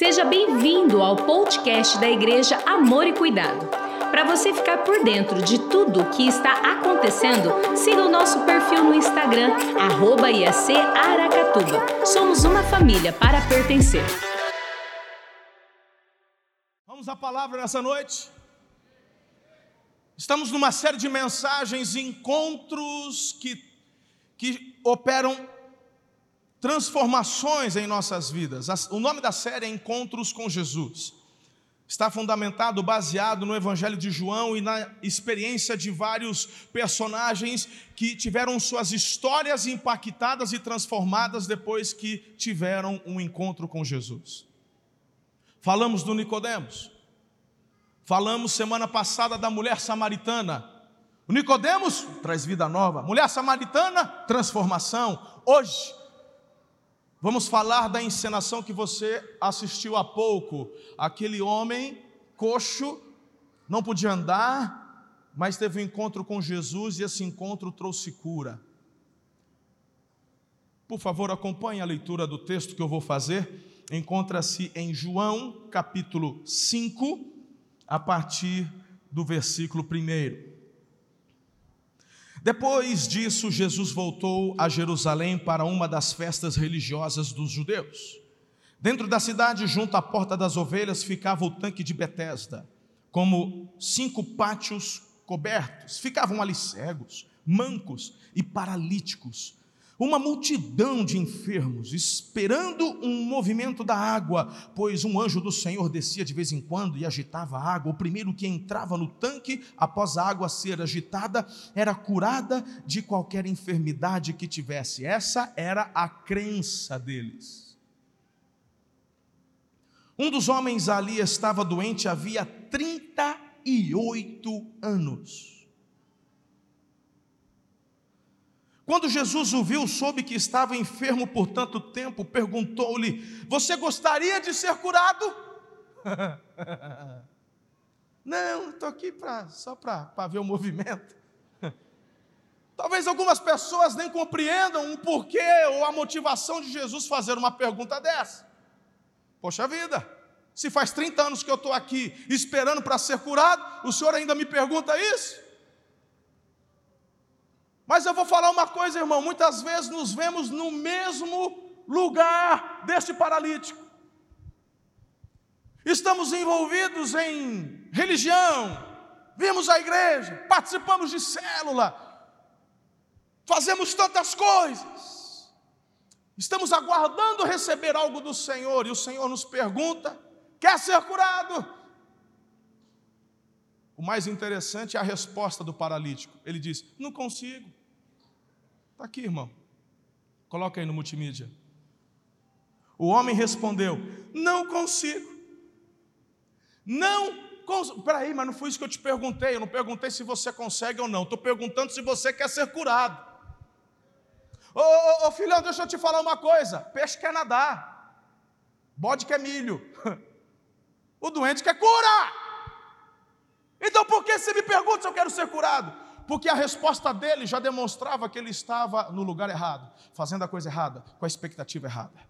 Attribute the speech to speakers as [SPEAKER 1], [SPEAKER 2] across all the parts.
[SPEAKER 1] Seja bem-vindo ao podcast da Igreja Amor e Cuidado. Para você ficar por dentro de tudo o que está acontecendo, siga o nosso perfil no Instagram, arroba Aracatuba. Somos uma família para pertencer.
[SPEAKER 2] Vamos à palavra nessa noite. Estamos numa série de mensagens, encontros que, que operam transformações em nossas vidas. O nome da série é Encontros com Jesus. Está fundamentado, baseado no Evangelho de João e na experiência de vários personagens que tiveram suas histórias impactadas e transformadas depois que tiveram um encontro com Jesus. Falamos do Nicodemos. Falamos semana passada da mulher samaritana. O Nicodemos traz vida nova. Mulher samaritana, transformação. Hoje Vamos falar da encenação que você assistiu há pouco. Aquele homem coxo, não podia andar, mas teve um encontro com Jesus e esse encontro trouxe cura. Por favor, acompanhe a leitura do texto que eu vou fazer. Encontra-se em João, capítulo 5, a partir do versículo 1. Depois disso, Jesus voltou a Jerusalém para uma das festas religiosas dos judeus. Dentro da cidade, junto à porta das ovelhas, ficava o tanque de Betesda, como cinco pátios cobertos. Ficavam ali cegos, mancos e paralíticos uma multidão de enfermos, esperando um movimento da água, pois um anjo do Senhor descia de vez em quando e agitava a água. O primeiro que entrava no tanque, após a água ser agitada, era curada de qualquer enfermidade que tivesse. Essa era a crença deles. Um dos homens ali estava doente havia 38 anos. Quando Jesus o viu, soube que estava enfermo por tanto tempo, perguntou-lhe: Você gostaria de ser curado? Não, estou aqui pra, só para ver o movimento. Talvez algumas pessoas nem compreendam o porquê ou a motivação de Jesus fazer uma pergunta dessa. Poxa vida, se faz 30 anos que eu estou aqui esperando para ser curado, o senhor ainda me pergunta isso? Mas eu vou falar uma coisa, irmão: muitas vezes nos vemos no mesmo lugar deste paralítico. Estamos envolvidos em religião, vimos a igreja, participamos de célula, fazemos tantas coisas, estamos aguardando receber algo do Senhor e o Senhor nos pergunta: quer ser curado? O mais interessante é a resposta do paralítico. Ele diz: Não consigo. Está aqui, irmão. Coloca aí no multimídia. O homem respondeu: Não consigo. Não consigo. Peraí, mas não foi isso que eu te perguntei. Eu não perguntei se você consegue ou não. Estou perguntando se você quer ser curado. Ô, ô, ô, filhão, deixa eu te falar uma coisa: peixe quer nadar, bode quer milho, o doente quer cura. Então por que você me pergunta se eu quero ser curado? Porque a resposta dele já demonstrava que ele estava no lugar errado, fazendo a coisa errada, com a expectativa errada.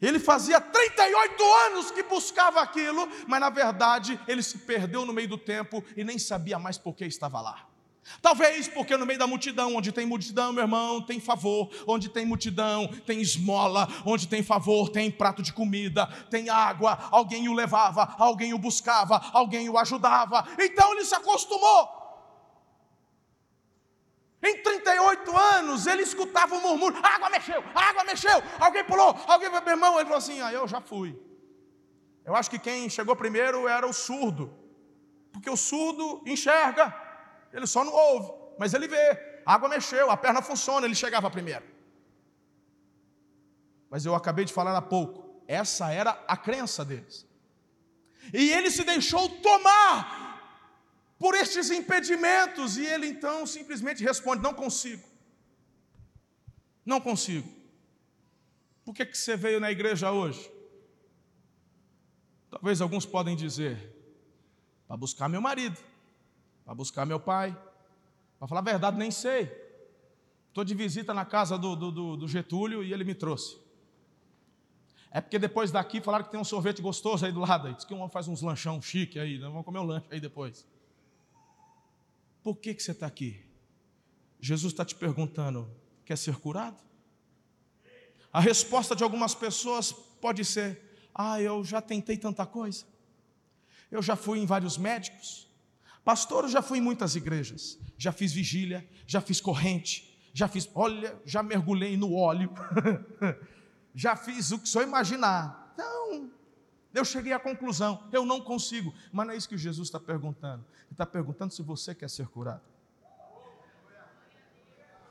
[SPEAKER 2] Ele fazia 38 anos que buscava aquilo, mas na verdade ele se perdeu no meio do tempo e nem sabia mais por que estava lá. Talvez porque no meio da multidão, onde tem multidão, meu irmão, tem favor, onde tem multidão, tem esmola, onde tem favor, tem prato de comida, tem água, alguém o levava, alguém o buscava, alguém o ajudava. Então ele se acostumou. Em 38 anos ele escutava um murmúrio: água mexeu, água mexeu, alguém pulou, alguém meu irmão. Ele falou assim: ah, eu já fui. Eu acho que quem chegou primeiro era o surdo, porque o surdo enxerga, ele só não ouve, mas ele vê. água mexeu, a perna funciona, ele chegava primeiro. Mas eu acabei de falar há pouco, essa era a crença deles. E ele se deixou tomar por estes impedimentos, e ele então simplesmente responde: Não consigo. Não consigo. Por que, que você veio na igreja hoje? Talvez alguns podem dizer: para buscar meu marido, para buscar meu pai. Para falar a verdade, nem sei. Estou de visita na casa do, do, do Getúlio e ele me trouxe. É porque depois daqui falaram que tem um sorvete gostoso aí do lado. Diz que um faz uns lanchão chique aí, né? vamos comer um lanche aí depois. Por que, que você está aqui? Jesus está te perguntando: quer ser curado? A resposta de algumas pessoas pode ser: ah, eu já tentei tanta coisa, eu já fui em vários médicos, pastor, eu já fui em muitas igrejas, já fiz vigília, já fiz corrente, já fiz, olha, já mergulhei no óleo, já fiz o que só imaginar. Não, eu cheguei à conclusão, eu não consigo, mas não é isso que Jesus está perguntando, ele está perguntando se você quer ser curado.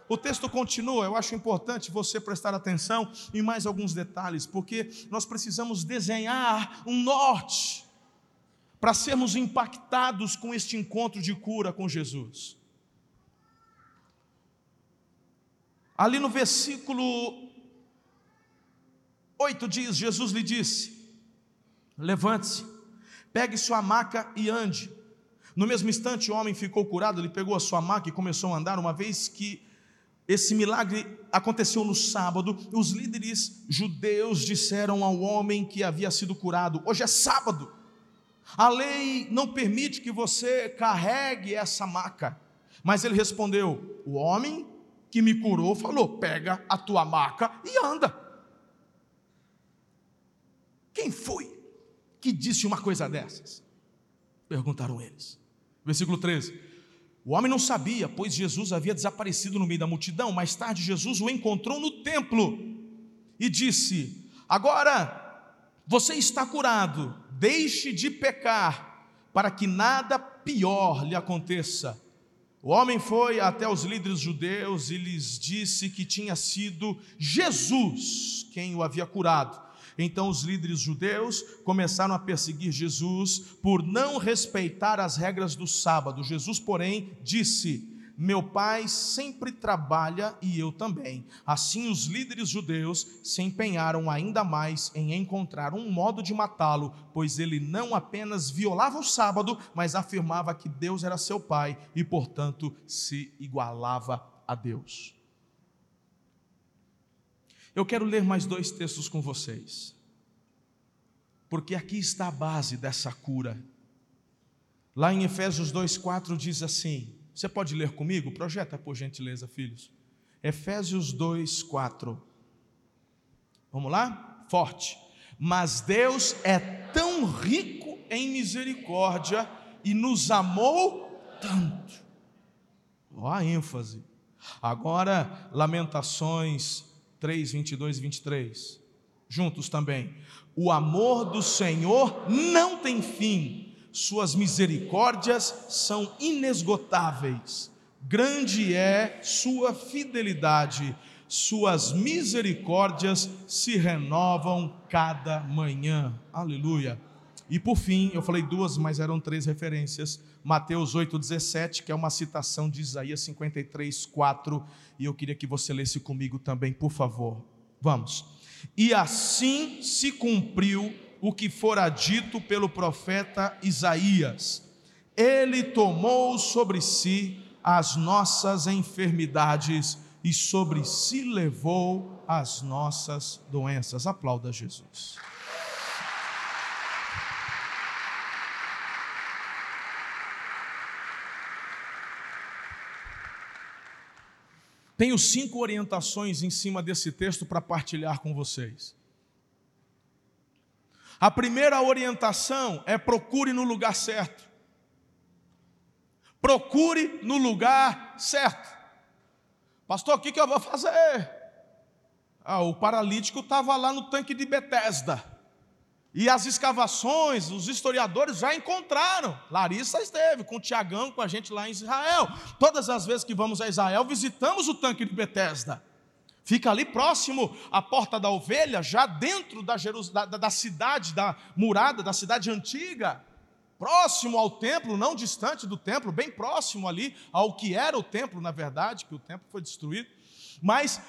[SPEAKER 2] O texto continua, eu acho importante você prestar atenção em mais alguns detalhes, porque nós precisamos desenhar um norte para sermos impactados com este encontro de cura com Jesus. Ali no versículo 8 diz: Jesus lhe disse: Levante-se, pegue sua maca e ande. No mesmo instante, o homem ficou curado, ele pegou a sua maca e começou a andar, uma vez que esse milagre aconteceu no sábado. Os líderes judeus disseram ao homem que havia sido curado: Hoje é sábado. A lei não permite que você carregue essa maca. Mas ele respondeu: O homem que me curou falou: Pega a tua maca e anda. Quem foi que disse uma coisa dessas? Perguntaram eles. Versículo 13. O homem não sabia, pois Jesus havia desaparecido no meio da multidão. Mais tarde, Jesus o encontrou no templo e disse: Agora você está curado, deixe de pecar, para que nada pior lhe aconteça. O homem foi até os líderes judeus e lhes disse que tinha sido Jesus quem o havia curado. Então os líderes judeus começaram a perseguir Jesus por não respeitar as regras do sábado. Jesus, porém, disse: meu pai sempre trabalha e eu também. Assim, os líderes judeus se empenharam ainda mais em encontrar um modo de matá-lo, pois ele não apenas violava o sábado, mas afirmava que Deus era seu pai e, portanto, se igualava a Deus. Eu quero ler mais dois textos com vocês, porque aqui está a base dessa cura. Lá em Efésios 2,4 diz assim: você pode ler comigo? Projeta, por gentileza, filhos. Efésios 2,4. Vamos lá? Forte. Mas Deus é tão rico em misericórdia e nos amou tanto. Ó a ênfase. Agora, Lamentações 3, 22 e 23. Juntos também. O amor do Senhor não tem fim, suas misericórdias são inesgotáveis. Grande é sua fidelidade, suas misericórdias se renovam cada manhã. Aleluia. E por fim, eu falei duas, mas eram três referências. Mateus 8,17, que é uma citação de Isaías 53, 4 e eu queria que você lesse comigo também, por favor. Vamos. E assim se cumpriu o que fora dito pelo profeta Isaías. Ele tomou sobre si as nossas enfermidades e sobre si levou as nossas doenças. Aplauda Jesus. Tenho cinco orientações em cima desse texto para partilhar com vocês. A primeira orientação é procure no lugar certo. Procure no lugar certo. Pastor, o que, que eu vou fazer? Ah, o paralítico estava lá no tanque de Betesda. E as escavações, os historiadores já encontraram. Larissa esteve com o Tiagão, com a gente lá em Israel. Todas as vezes que vamos a Israel, visitamos o tanque de Betesda. Fica ali próximo à porta da ovelha, já dentro da, Jerus... da, da cidade, da murada, da cidade antiga. Próximo ao templo, não distante do templo, bem próximo ali ao que era o templo, na verdade, que o templo foi destruído. Mas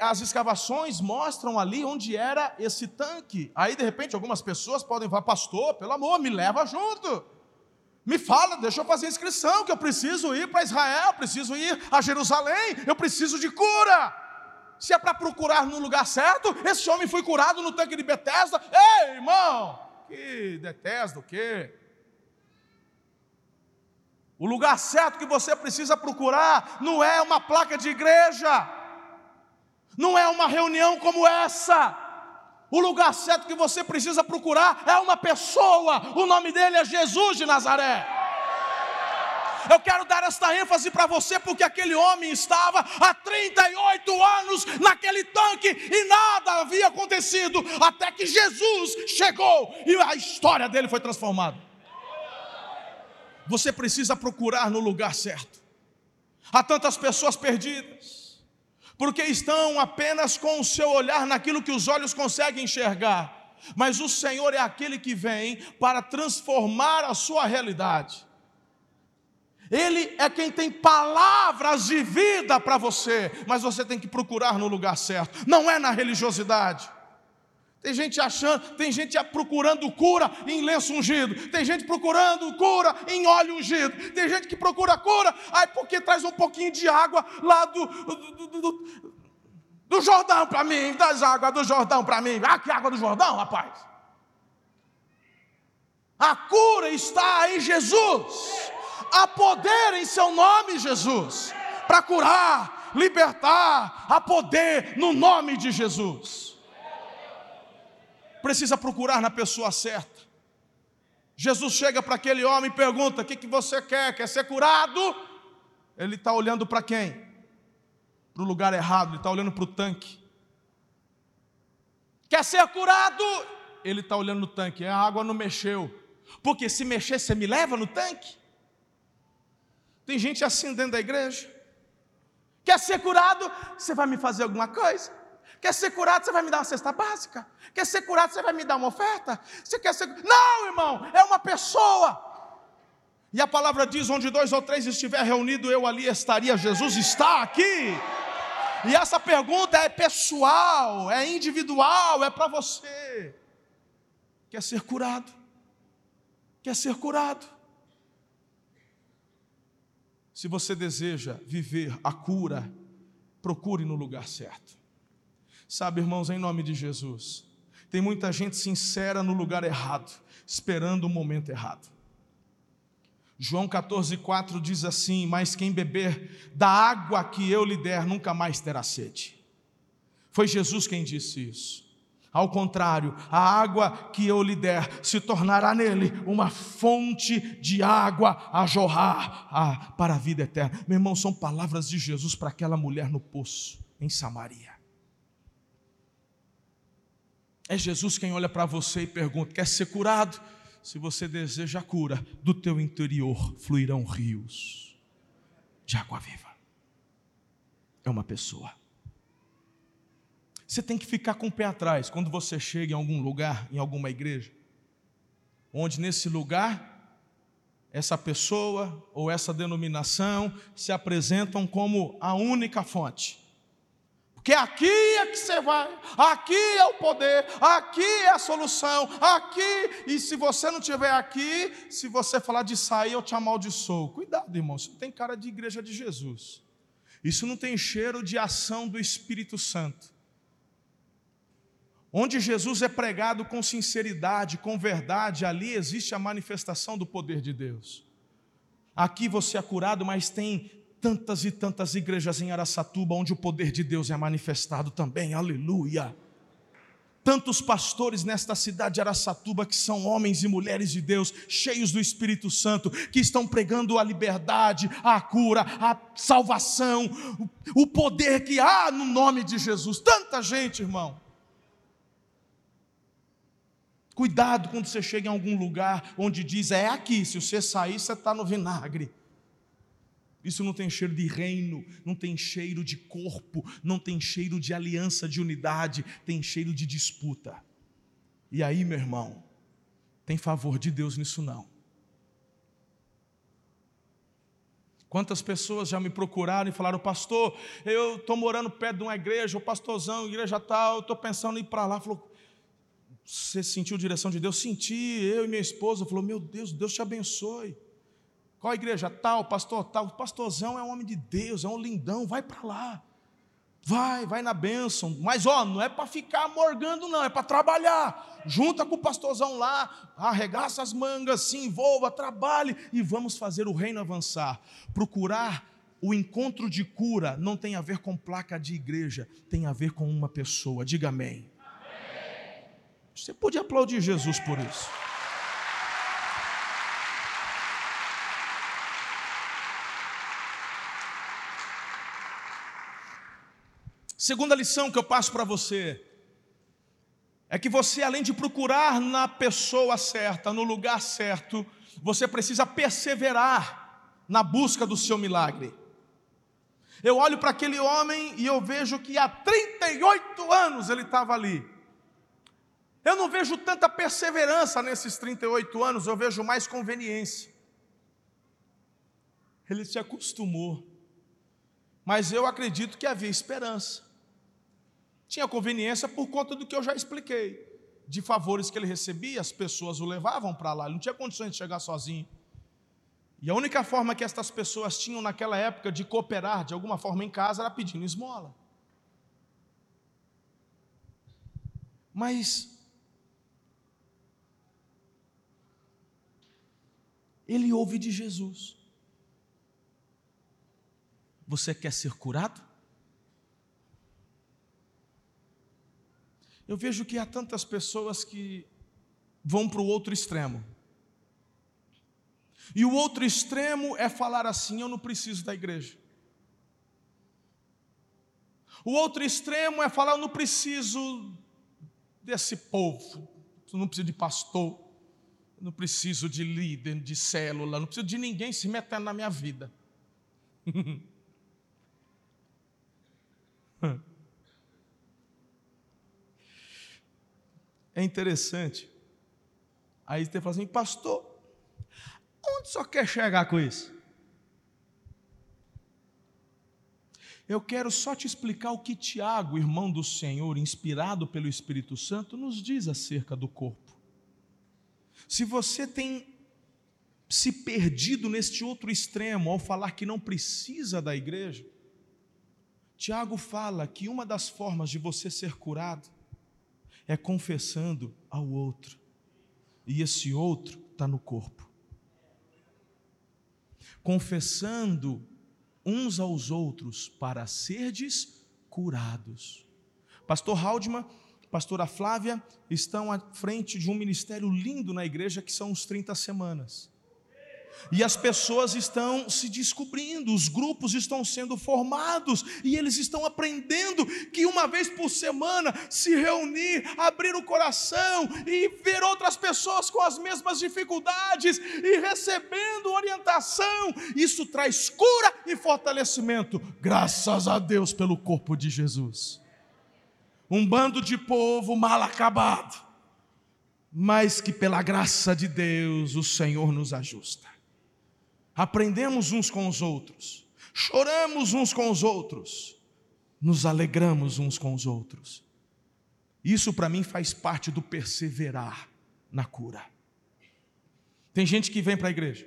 [SPEAKER 2] as escavações mostram ali onde era esse tanque. Aí, de repente, algumas pessoas podem falar, pastor, pelo amor, me leva junto. Me fala, deixa eu fazer inscrição, que eu preciso ir para Israel, preciso ir a Jerusalém, eu preciso de cura. Se é para procurar no lugar certo, esse homem foi curado no tanque de Betesda. Ei, irmão, que Betesda o quê? O lugar certo que você precisa procurar não é uma placa de igreja, não é uma reunião como essa. O lugar certo que você precisa procurar é uma pessoa, o nome dele é Jesus de Nazaré. Eu quero dar esta ênfase para você, porque aquele homem estava há 38 anos naquele tanque e nada havia acontecido, até que Jesus chegou e a história dele foi transformada. Você precisa procurar no lugar certo. Há tantas pessoas perdidas, porque estão apenas com o seu olhar naquilo que os olhos conseguem enxergar mas o Senhor é aquele que vem para transformar a sua realidade. Ele é quem tem palavras de vida para você, mas você tem que procurar no lugar certo, não é na religiosidade. Tem gente achando, tem gente procurando cura em lenço ungido, tem gente procurando cura em óleo ungido, tem gente que procura cura, aí porque traz um pouquinho de água lá do, do, do, do Jordão para mim, das águas do Jordão para mim. Ah, que água do Jordão, rapaz. A cura está em Jesus. Há poder em seu nome, Jesus, para curar, libertar, há poder no nome de Jesus. Precisa procurar na pessoa certa. Jesus chega para aquele homem e pergunta: O que, que você quer? Quer ser curado? Ele está olhando para quem? Para o lugar errado, ele está olhando para o tanque. Quer ser curado? Ele está olhando no tanque, a água não mexeu. Porque se mexer, você me leva no tanque? Tem gente assim dentro da igreja. Quer ser curado? Você vai me fazer alguma coisa? Quer ser curado? Você vai me dar uma cesta básica? Quer ser curado? Você vai me dar uma oferta? Você quer ser Não, irmão, é uma pessoa. E a palavra diz: onde dois ou três estiver reunido, eu ali estaria. Jesus está aqui. E essa pergunta é pessoal, é individual, é para você. Quer ser curado? Quer ser curado? Se você deseja viver a cura, procure no lugar certo. Sabe, irmãos, em nome de Jesus, tem muita gente sincera no lugar errado, esperando o momento errado. João 14,4 diz assim: Mas quem beber da água que eu lhe der, nunca mais terá sede. Foi Jesus quem disse isso. Ao contrário, a água que eu lhe der se tornará nele uma fonte de água a jorrar ah, para a vida eterna. Meu irmão, são palavras de Jesus para aquela mulher no poço, em Samaria. É Jesus quem olha para você e pergunta: quer ser curado? Se você deseja a cura, do teu interior fluirão rios de água viva. É uma pessoa. Você tem que ficar com o pé atrás quando você chega em algum lugar, em alguma igreja, onde nesse lugar essa pessoa ou essa denominação se apresentam como a única fonte. Porque aqui é que você vai, aqui é o poder, aqui é a solução, aqui, e se você não estiver aqui, se você falar de sair, eu te amaldiçoo. Cuidado, irmão, isso não tem cara de igreja de Jesus. Isso não tem cheiro de ação do Espírito Santo. Onde Jesus é pregado com sinceridade, com verdade, ali existe a manifestação do poder de Deus. Aqui você é curado, mas tem tantas e tantas igrejas em Araçatuba onde o poder de Deus é manifestado também, aleluia. Tantos pastores nesta cidade de Araçatuba que são homens e mulheres de Deus, cheios do Espírito Santo, que estão pregando a liberdade, a cura, a salvação, o poder que há no nome de Jesus. Tanta gente, irmão. Cuidado quando você chega em algum lugar onde diz é aqui, se você sair, você está no vinagre. Isso não tem cheiro de reino, não tem cheiro de corpo, não tem cheiro de aliança, de unidade, tem cheiro de disputa. E aí, meu irmão, tem favor de Deus nisso não. Quantas pessoas já me procuraram e falaram, pastor, eu estou morando perto de uma igreja, o pastorzão, igreja tal, estou pensando em ir para lá. Falou, você sentiu direção de Deus? Senti, eu e minha esposa. Falou, meu Deus, Deus te abençoe. Qual igreja? Tal, pastor tal. O pastorzão é um homem de Deus, é um lindão, vai para lá. Vai, vai na bênção. Mas ó, não é para ficar morgando, não, é para trabalhar. Junta com o pastorzão lá, arregaça as mangas, se envolva, trabalhe e vamos fazer o reino avançar. Procurar o encontro de cura não tem a ver com placa de igreja, tem a ver com uma pessoa. Diga amém. amém. Você pode aplaudir Jesus por isso. Segunda lição que eu passo para você é que você, além de procurar na pessoa certa, no lugar certo, você precisa perseverar na busca do seu milagre. Eu olho para aquele homem e eu vejo que há 38 anos ele estava ali. Eu não vejo tanta perseverança nesses 38 anos, eu vejo mais conveniência. Ele se acostumou. Mas eu acredito que havia esperança. Tinha conveniência por conta do que eu já expliquei. De favores que ele recebia, as pessoas o levavam para lá, ele não tinha condições de chegar sozinho. E a única forma que estas pessoas tinham naquela época de cooperar de alguma forma em casa era pedindo esmola. Mas ele ouve de Jesus. Você quer ser curado? Eu vejo que há tantas pessoas que vão para o outro extremo. E o outro extremo é falar assim: eu não preciso da igreja. O outro extremo é falar: eu não preciso desse povo, eu não preciso de pastor, eu não preciso de líder, de célula, não preciso de ninguém se metendo na minha vida. É interessante. Aí você fala assim, pastor, onde só quer chegar com isso? Eu quero só te explicar o que Tiago, irmão do Senhor, inspirado pelo Espírito Santo, nos diz acerca do corpo. Se você tem se perdido neste outro extremo ao falar que não precisa da igreja, Tiago fala que uma das formas de você ser curado é confessando ao outro. E esse outro está no corpo. Confessando uns aos outros para serdes curados. Pastor Haldman, pastora Flávia estão à frente de um ministério lindo na igreja que são os 30 semanas. E as pessoas estão se descobrindo, os grupos estão sendo formados e eles estão aprendendo que uma vez por semana se reunir, abrir o coração e ver outras pessoas com as mesmas dificuldades e recebendo orientação, isso traz cura e fortalecimento. Graças a Deus pelo corpo de Jesus. Um bando de povo mal acabado, mas que pela graça de Deus o Senhor nos ajusta aprendemos uns com os outros, choramos uns com os outros, nos alegramos uns com os outros. Isso para mim faz parte do perseverar na cura. Tem gente que vem para a igreja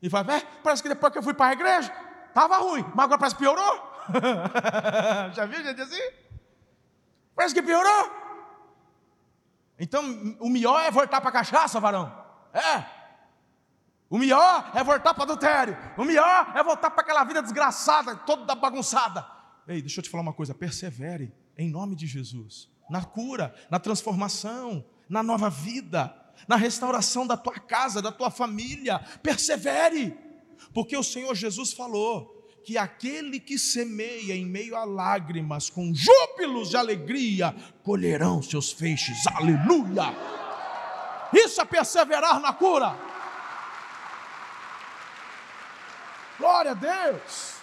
[SPEAKER 2] e fala: é, parece que depois que eu fui para a igreja, estava ruim, mas agora parece que piorou. Já viu gente assim? Parece que piorou. Então, o melhor é voltar para a cachaça, varão. É, o melhor é voltar para o adultério. O melhor é voltar para aquela vida desgraçada, toda bagunçada. Ei, deixa eu te falar uma coisa: persevere em nome de Jesus, na cura, na transformação, na nova vida, na restauração da tua casa, da tua família. Persevere, porque o Senhor Jesus falou que aquele que semeia em meio a lágrimas, com júbilos de alegria, colherão seus feixes. Aleluia! Isso é perseverar na cura. Glória a Deus.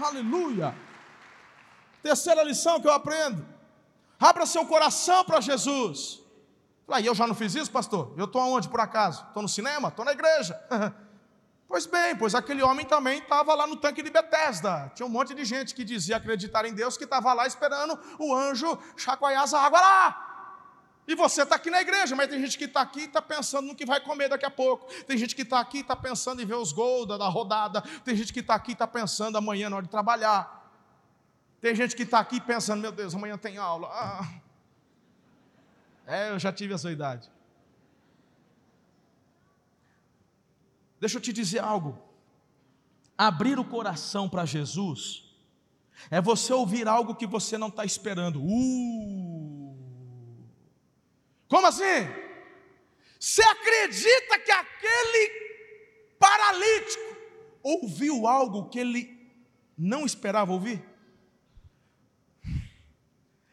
[SPEAKER 2] Aleluia. Terceira lição que eu aprendo. Abra seu coração para Jesus. Falei, eu já não fiz isso, pastor? Eu estou aonde por acaso? Estou no cinema? Estou na igreja. pois bem, pois aquele homem também estava lá no tanque de Betesda. Tinha um monte de gente que dizia acreditar em Deus, que estava lá esperando o anjo chacoalhar as águas lá. E você está aqui na igreja, mas tem gente que está aqui e está pensando no que vai comer daqui a pouco. Tem gente que está aqui e está pensando em ver os gols da rodada. Tem gente que está aqui e está pensando amanhã na hora de trabalhar. Tem gente que está aqui pensando, meu Deus, amanhã tem aula. Ah. É, eu já tive essa idade. Deixa eu te dizer algo. Abrir o coração para Jesus é você ouvir algo que você não está esperando. Uh! Como assim? Você acredita que aquele paralítico ouviu algo que ele não esperava ouvir?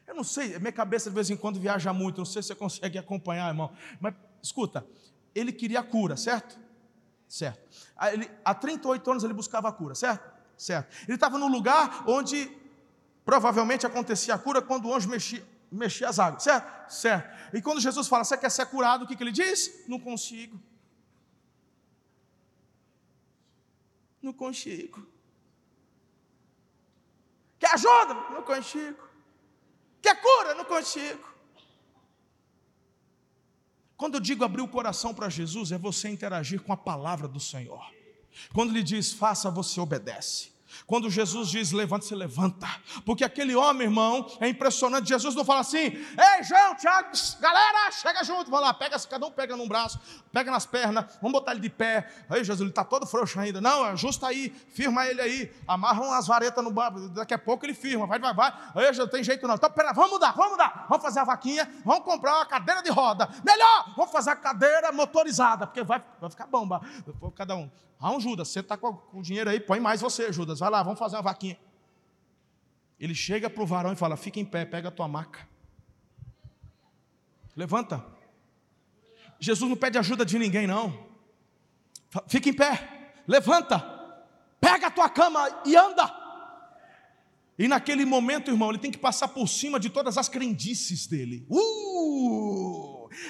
[SPEAKER 2] Eu não sei, minha cabeça de vez em quando viaja muito, não sei se você consegue acompanhar, irmão. Mas escuta, ele queria cura, certo? Certo. Ele, há 38 anos ele buscava a cura, certo? Certo. Ele estava num lugar onde provavelmente acontecia a cura quando o anjo mexia, mexia as águas, certo? Certo. E quando Jesus fala, você quer ser curado, o que, que ele diz? Não consigo. Não consigo. Quer ajuda? Não consigo. Quer cura? Não consigo. Quando eu digo abrir o coração para Jesus, é você interagir com a palavra do Senhor. Quando ele diz faça, você obedece. Quando Jesus diz levanta, se levanta. Porque aquele homem, irmão, é impressionante. Jesus não fala assim: ei, João, Tiago, galera, chega junto. Vai lá, pega, cada um pega num braço, pega nas pernas, vamos botar ele de pé. Aí, Jesus, ele está todo frouxo ainda. Não, ajusta aí, firma ele aí, amarram as varetas no bar. Daqui a pouco ele firma, vai, vai, vai. Aí, Jesus, não tem jeito não. Então, pera, vamos mudar, vamos mudar. Vamos fazer a vaquinha, vamos comprar uma cadeira de roda. Melhor, vamos fazer a cadeira motorizada, porque vai, vai ficar bomba. Cada um. Ah, um Judas, você está com o dinheiro aí, põe mais você, Judas. Vai lá, vamos fazer uma vaquinha. Ele chega para o varão e fala: Fica em pé, pega a tua maca. Levanta. Jesus não pede ajuda de ninguém, não. Fica em pé, levanta, pega a tua cama e anda. E naquele momento, irmão, ele tem que passar por cima de todas as crendices dele. Uh!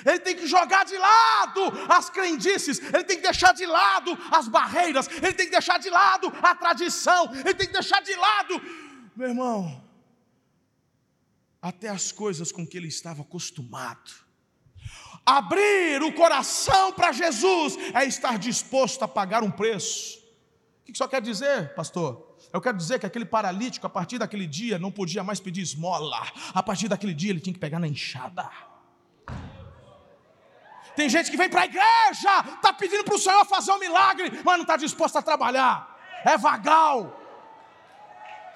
[SPEAKER 2] Ele tem que jogar de lado as crendices, ele tem que deixar de lado as barreiras, ele tem que deixar de lado a tradição, ele tem que deixar de lado, meu irmão, até as coisas com que ele estava acostumado. Abrir o coração para Jesus é estar disposto a pagar um preço. O que isso quer dizer, pastor? Eu quero dizer que aquele paralítico, a partir daquele dia, não podia mais pedir esmola. A partir daquele dia, ele tinha que pegar na enxada. Tem gente que vem para a igreja, está pedindo para o Senhor fazer um milagre, mas não está disposto a trabalhar. É vagal.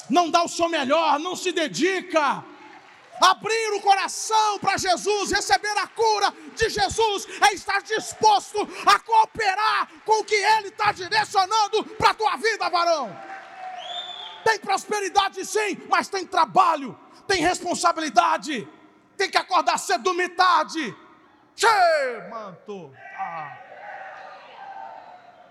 [SPEAKER 2] Não dá o seu melhor, não se dedica. Abrir o coração para Jesus, receber a cura de Jesus, é estar disposto a cooperar com o que Ele está direcionando para a tua vida, varão. Tem prosperidade sim, mas tem trabalho, tem responsabilidade, tem que acordar cedo, Che, manto. Ah.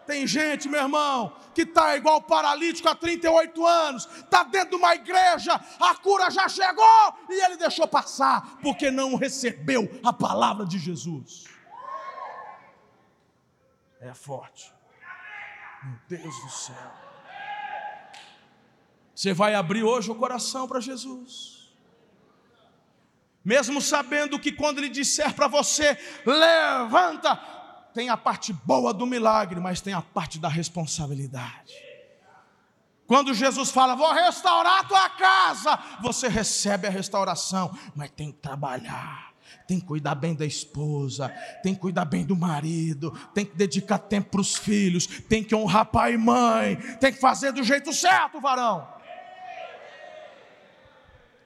[SPEAKER 2] Tem gente, meu irmão, que está igual paralítico há 38 anos, está dentro de uma igreja, a cura já chegou e ele deixou passar, porque não recebeu a palavra de Jesus. É forte. Meu Deus do céu. Você vai abrir hoje o coração para Jesus mesmo sabendo que quando ele disser para você, levanta, tem a parte boa do milagre, mas tem a parte da responsabilidade. Quando Jesus fala, vou restaurar a tua casa, você recebe a restauração, mas tem que trabalhar, tem que cuidar bem da esposa, tem que cuidar bem do marido, tem que dedicar tempo para os filhos, tem que honrar pai e mãe, tem que fazer do jeito certo, varão.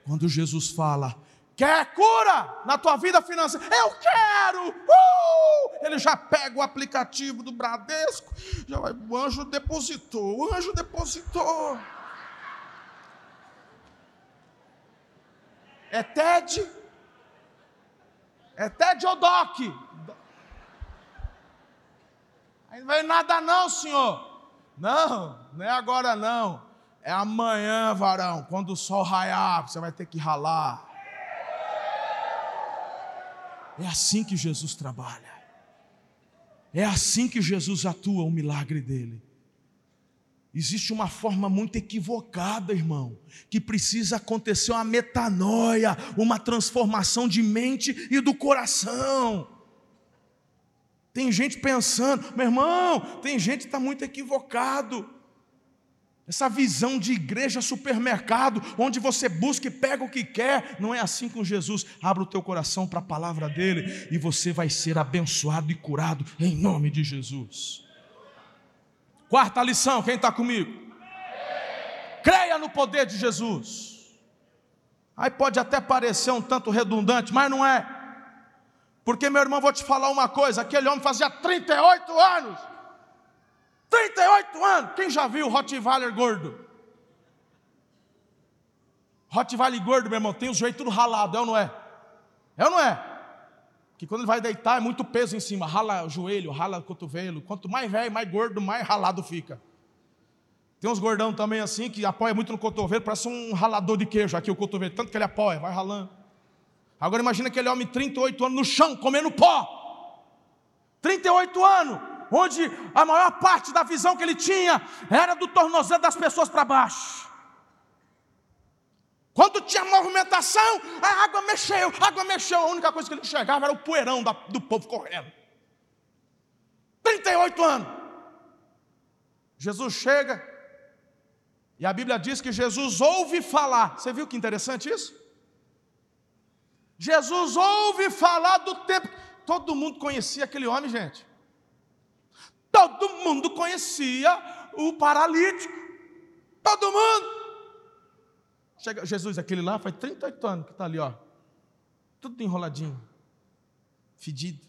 [SPEAKER 2] Quando Jesus fala, Quer cura na tua vida financeira? Eu quero! Uh! Ele já pega o aplicativo do Bradesco, já vai, o anjo depositou, o anjo depositou. É TED? É TED ou DOC? Aí não vem nada não, senhor. Não, não é agora não. É amanhã, varão, quando o sol raiar, você vai ter que ralar. É assim que Jesus trabalha. É assim que Jesus atua o milagre dele. Existe uma forma muito equivocada, irmão, que precisa acontecer uma metanoia, uma transformação de mente e do coração. Tem gente pensando, meu irmão, tem gente que está muito equivocado. Essa visão de igreja supermercado, onde você busca e pega o que quer, não é assim com Jesus. Abra o teu coração para a palavra dele e você vai ser abençoado e curado em nome de Jesus. Quarta lição, quem está comigo? Creia no poder de Jesus. Aí pode até parecer um tanto redundante, mas não é. Porque, meu irmão, vou te falar uma coisa: aquele homem fazia 38 anos 38 anos. Quem já viu o Rottweiler gordo? Rottweiler gordo, meu irmão, tem o joelho tudo ralado, é ou não é? É ou não é? Que quando ele vai deitar é muito peso em cima, rala o joelho, rala o cotovelo. Quanto mais velho, mais gordo, mais ralado fica. Tem uns gordão também assim que apoia muito no cotovelo, parece um ralador de queijo aqui o cotovelo, tanto que ele apoia, vai ralando. Agora imagina aquele homem 38 anos no chão, comendo pó. 38 anos, onde a maior parte da visão que ele tinha era do tornozelo das pessoas para baixo. Quando tinha movimentação, a água mexeu, a água mexeu. A única coisa que ele enxergava era o poeirão do povo correndo. 38 anos. Jesus chega, e a Bíblia diz que Jesus ouve falar. Você viu que interessante isso? Jesus ouve falar do tempo. Todo mundo conhecia aquele homem, gente. Todo mundo conhecia o paralítico. Todo mundo. Chega, Jesus, aquele lá faz 38 anos que está ali, ó. Tudo enroladinho. Fedido.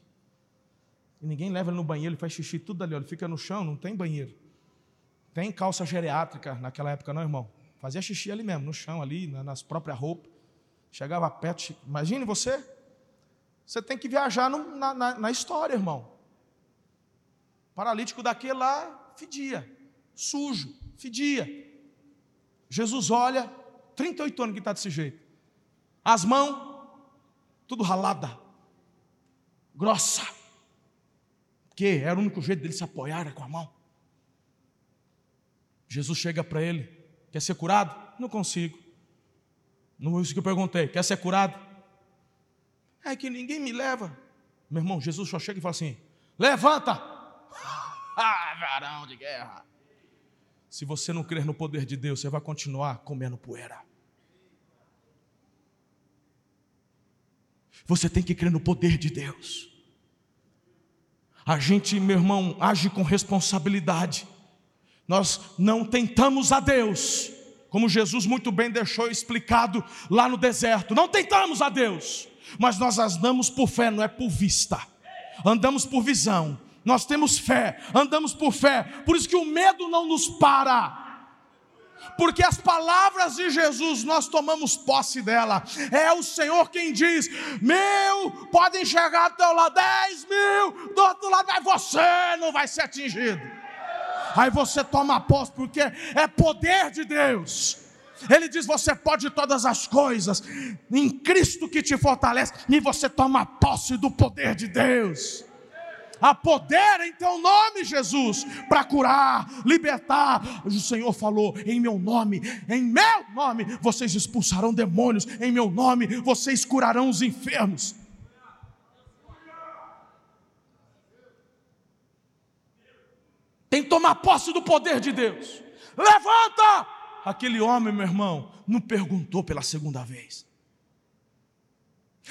[SPEAKER 2] E ninguém leva ele no banheiro, ele faz xixi tudo ali, ó. ele fica no chão, não tem banheiro. Tem calça geriátrica naquela época, não, irmão? Fazia xixi ali mesmo, no chão, ali, nas próprias roupas. Chegava perto, imagine você. Você tem que viajar no, na, na, na história, irmão paralítico daquele lá fedia, sujo, fedia. Jesus olha, 38 anos que está desse jeito. As mãos, tudo ralada, grossa. Porque era o único jeito dele se apoiar era com a mão. Jesus chega para ele, quer ser curado? Não consigo. Não é isso que eu perguntei, quer ser curado? É que ninguém me leva. Meu irmão, Jesus só chega e fala assim: levanta, ah, varão de guerra. Se você não crer no poder de Deus, você vai continuar comendo poeira. Você tem que crer no poder de Deus. A gente, meu irmão, age com responsabilidade. Nós não tentamos a Deus, como Jesus muito bem deixou explicado lá no deserto. Não tentamos a Deus, mas nós andamos por fé, não é por vista. Andamos por visão nós temos fé, andamos por fé, por isso que o medo não nos para. Porque as palavras de Jesus nós tomamos posse dela. É o Senhor quem diz: Mil podem chegar até o lado, dez mil do outro lado, mas você não vai ser atingido. Aí você toma posse, porque é poder de Deus. Ele diz: Você pode todas as coisas em Cristo que te fortalece, e você toma posse do poder de Deus. Há poder em teu nome, Jesus, para curar, libertar. O Senhor falou: em meu nome, em meu nome, vocês expulsarão demônios, em meu nome, vocês curarão os enfermos. Tem que tomar posse do poder de Deus. Levanta! Aquele homem, meu irmão, não perguntou pela segunda vez.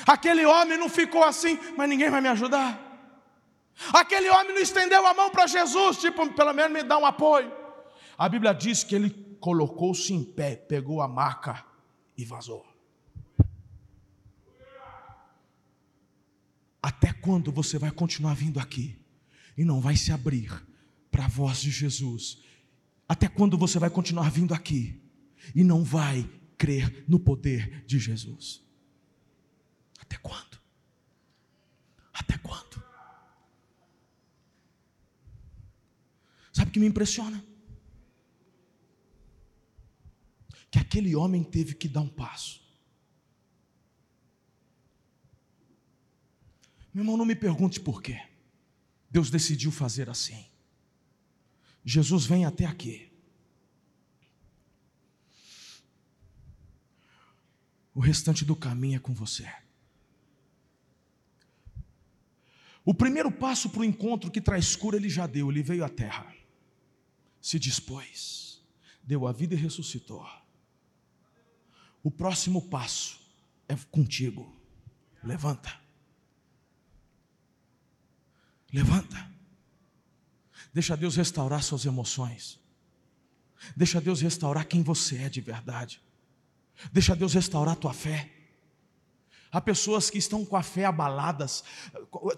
[SPEAKER 2] Aquele homem não ficou assim, mas ninguém vai me ajudar. Aquele homem não estendeu a mão para Jesus, tipo, pelo menos me dá um apoio. A Bíblia diz que ele colocou-se em pé, pegou a maca e vazou. Até quando você vai continuar vindo aqui e não vai se abrir para a voz de Jesus? Até quando você vai continuar vindo aqui e não vai crer no poder de Jesus? Até quando? Até quando? Sabe o que me impressiona? Que aquele homem teve que dar um passo. Meu irmão, não me pergunte por quê. Deus decidiu fazer assim. Jesus vem até aqui. O restante do caminho é com você. O primeiro passo para o encontro que traz cura ele já deu, ele veio à terra se dispôs, deu a vida e ressuscitou. O próximo passo é contigo. Levanta. Levanta. Deixa Deus restaurar suas emoções. Deixa Deus restaurar quem você é de verdade. Deixa Deus restaurar tua fé. Há pessoas que estão com a fé abaladas.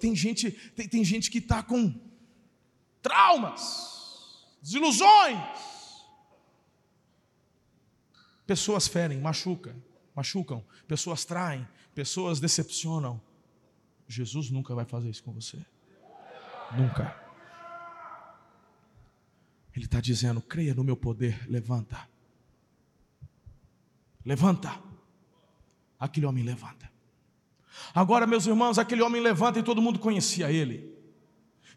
[SPEAKER 2] Tem gente, tem, tem gente que está com traumas, desilusões. Pessoas ferem, machucam, machucam. Pessoas traem, pessoas decepcionam. Jesus nunca vai fazer isso com você. Nunca. Ele está dizendo: creia no meu poder, levanta. Levanta. Aquele homem levanta. Agora, meus irmãos, aquele homem levanta e todo mundo conhecia ele.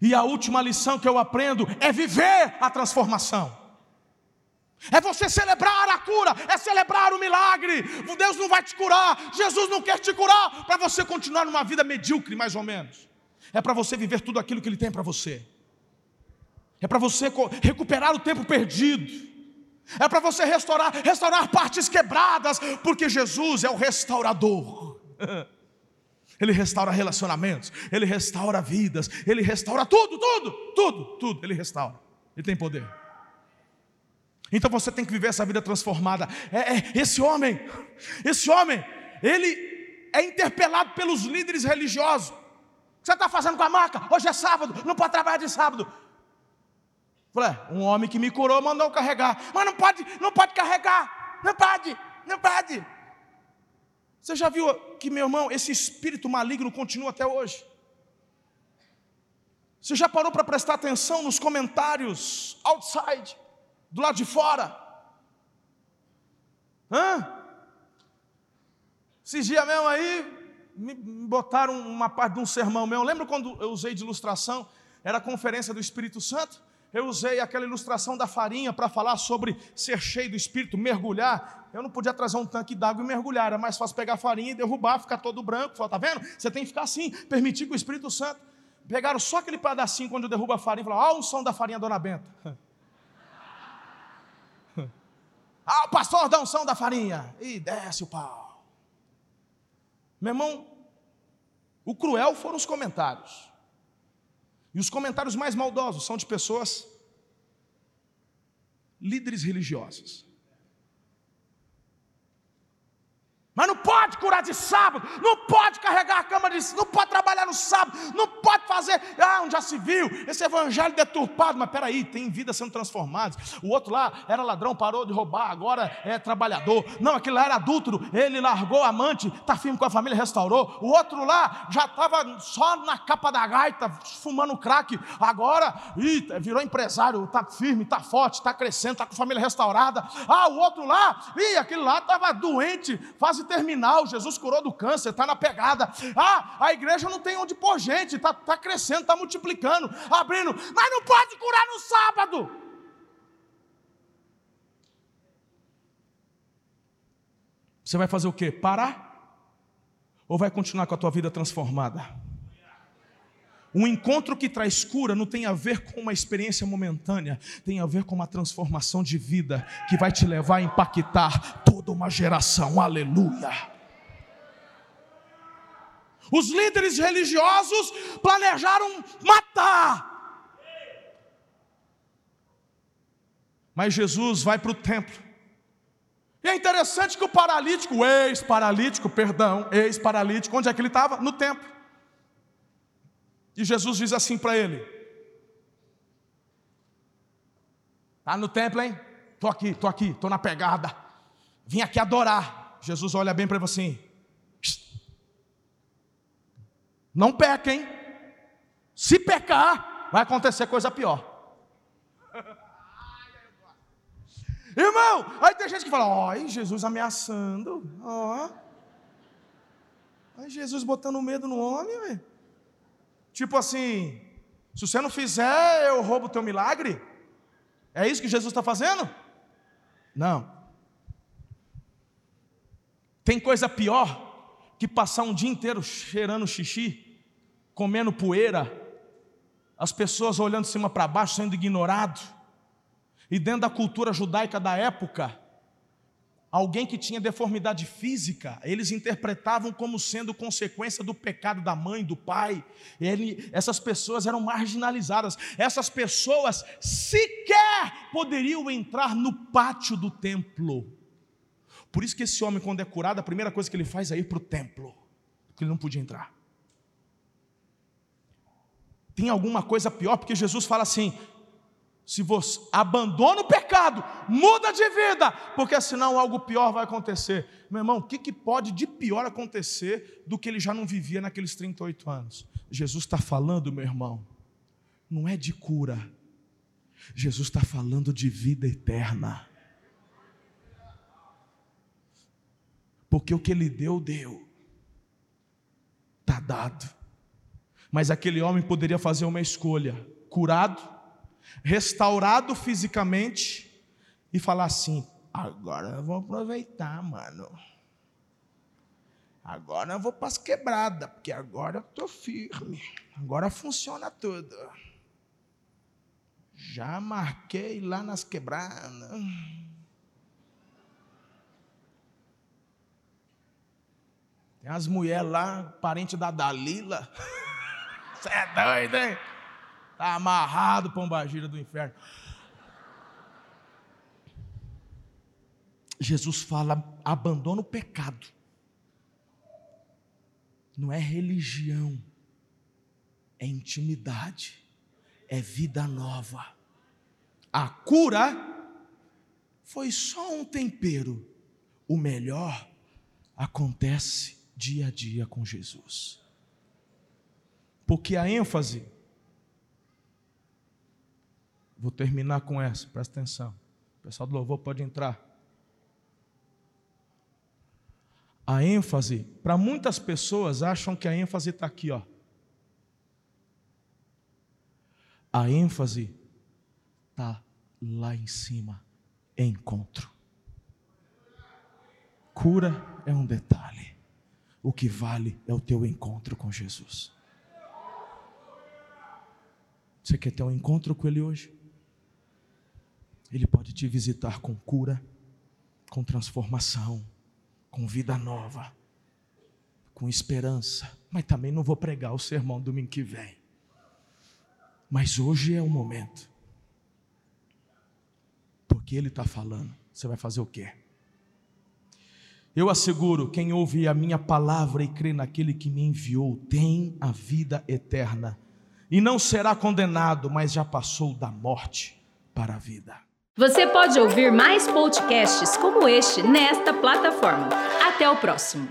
[SPEAKER 2] E a última lição que eu aprendo é viver a transformação. É você celebrar a cura, é celebrar o milagre. Deus não vai te curar, Jesus não quer te curar para você continuar numa vida medíocre, mais ou menos. É para você viver tudo aquilo que Ele tem para você. É para você recuperar o tempo perdido. É para você restaurar, restaurar partes quebradas, porque Jesus é o restaurador. Ele restaura relacionamentos, ele restaura vidas, ele restaura tudo, tudo, tudo, tudo, ele restaura. Ele tem poder. Então você tem que viver essa vida transformada. É, é, esse homem, esse homem, ele é interpelado pelos líderes religiosos. O que você está fazendo com a marca? Hoje é sábado, não pode trabalhar de sábado. Falei, é, um homem que me curou mandou carregar. Mas não pode, não pode carregar. Não pode, não pode. Você já viu que, meu irmão, esse espírito maligno continua até hoje? Você já parou para prestar atenção nos comentários outside, do lado de fora? Hã? Esses dias mesmo aí, me botaram uma parte de um sermão meu. Lembra quando eu usei de ilustração? Era a conferência do Espírito Santo eu usei aquela ilustração da farinha para falar sobre ser cheio do Espírito, mergulhar. Eu não podia trazer um tanque d'água e mergulhar, era mais fácil pegar a farinha e derrubar, ficar todo branco. Falei, tá vendo? Você tem que ficar assim, permitir que o Espírito Santo. Pegaram só aquele pedacinho quando eu derrubo a farinha e falaram, ah, o som da farinha, dona Benta. ah, o pastor dá um som da farinha. E desce o pau. Meu irmão, o cruel foram os comentários. E os comentários mais maldosos são de pessoas líderes religiosos. Mas não pode curar de sábado, não pode carregar a cama de não pode trabalhar no sábado, não pode fazer. Ah, onde já se viu esse evangelho deturpado. Mas peraí, tem vidas sendo transformadas. O outro lá era ladrão, parou de roubar, agora é trabalhador. Não, aquele lá era adúltero, ele largou a amante, está firme com a família, restaurou. O outro lá já estava só na capa da gaita, fumando crack, agora ih, virou empresário, está firme, está forte, está crescendo, está com a família restaurada. Ah, o outro lá, ih, aquele lá estava doente, faz terminal, Jesus curou do câncer, está na pegada. Ah, a igreja não tem onde pôr gente, está tá crescendo, está multiplicando, abrindo, mas não pode curar no sábado. Você vai fazer o quê? Parar? Ou vai continuar com a tua vida transformada? Um encontro que traz cura não tem a ver com uma experiência momentânea, tem a ver com uma transformação de vida que vai te levar a impactar toda uma geração. Aleluia. Os líderes religiosos planejaram matar. Mas Jesus vai para o templo. E é interessante que o paralítico, o ex-paralítico, perdão, ex-paralítico, onde é que ele estava? No templo. E Jesus diz assim para ele: Está no templo, hein? Estou aqui, estou aqui, estou na pegada. Vim aqui adorar. Jesus olha bem para ele assim: Não pequem. Se pecar, vai acontecer coisa pior. Irmão, aí tem gente que fala: Ó, oh, Jesus ameaçando. Ó. Oh. Aí Jesus botando medo no homem, velho. Tipo assim, se você não fizer, eu roubo o teu milagre? É isso que Jesus está fazendo? Não. Tem coisa pior que passar um dia inteiro cheirando xixi, comendo poeira, as pessoas olhando de cima para baixo, sendo ignorado. E dentro da cultura judaica da época, alguém que tinha deformidade física, eles interpretavam como sendo consequência do pecado da mãe, do pai. Ele, essas pessoas eram marginalizadas. Essas pessoas sequer poderiam entrar no pátio do templo. Por isso que esse homem, quando é curado, a primeira coisa que ele faz é ir para o templo, porque ele não podia entrar. Tem alguma coisa pior, porque Jesus fala assim: se você abandona o pecado, muda de vida, porque senão algo pior vai acontecer. Meu irmão, o que, que pode de pior acontecer do que ele já não vivia naqueles 38 anos? Jesus está falando, meu irmão, não é de cura, Jesus está falando de vida eterna. Porque o que ele deu, deu, está dado. Mas aquele homem poderia fazer uma escolha: curado restaurado fisicamente e falar assim: agora eu vou aproveitar, mano. Agora eu vou para as quebradas, porque agora eu estou firme. Agora funciona tudo. Já marquei lá nas quebradas. Tem as mulheres lá, parente da Dalila. Você é doido, hein? Está amarrado, pombagira do inferno. Jesus fala: abandona o pecado. Não é religião, é intimidade, é vida nova. A cura foi só um tempero. O melhor acontece dia a dia com Jesus. Porque a ênfase Vou terminar com essa, presta atenção. O pessoal do louvor pode entrar. A ênfase, para muitas pessoas acham que a ênfase está aqui, ó. A ênfase está lá em cima, encontro. Cura é um detalhe. O que vale é o teu encontro com Jesus. Você quer ter um encontro com Ele hoje? Ele pode te visitar com cura, com transformação, com vida nova, com esperança. Mas também não vou pregar o sermão domingo que vem. Mas hoje é o momento. Porque Ele está falando. Você vai fazer o quê? Eu asseguro: quem ouve a minha palavra e crê naquele que me enviou, tem a vida eterna. E não será condenado, mas já passou da morte para a vida.
[SPEAKER 1] Você pode ouvir mais podcasts como este nesta plataforma. Até o próximo.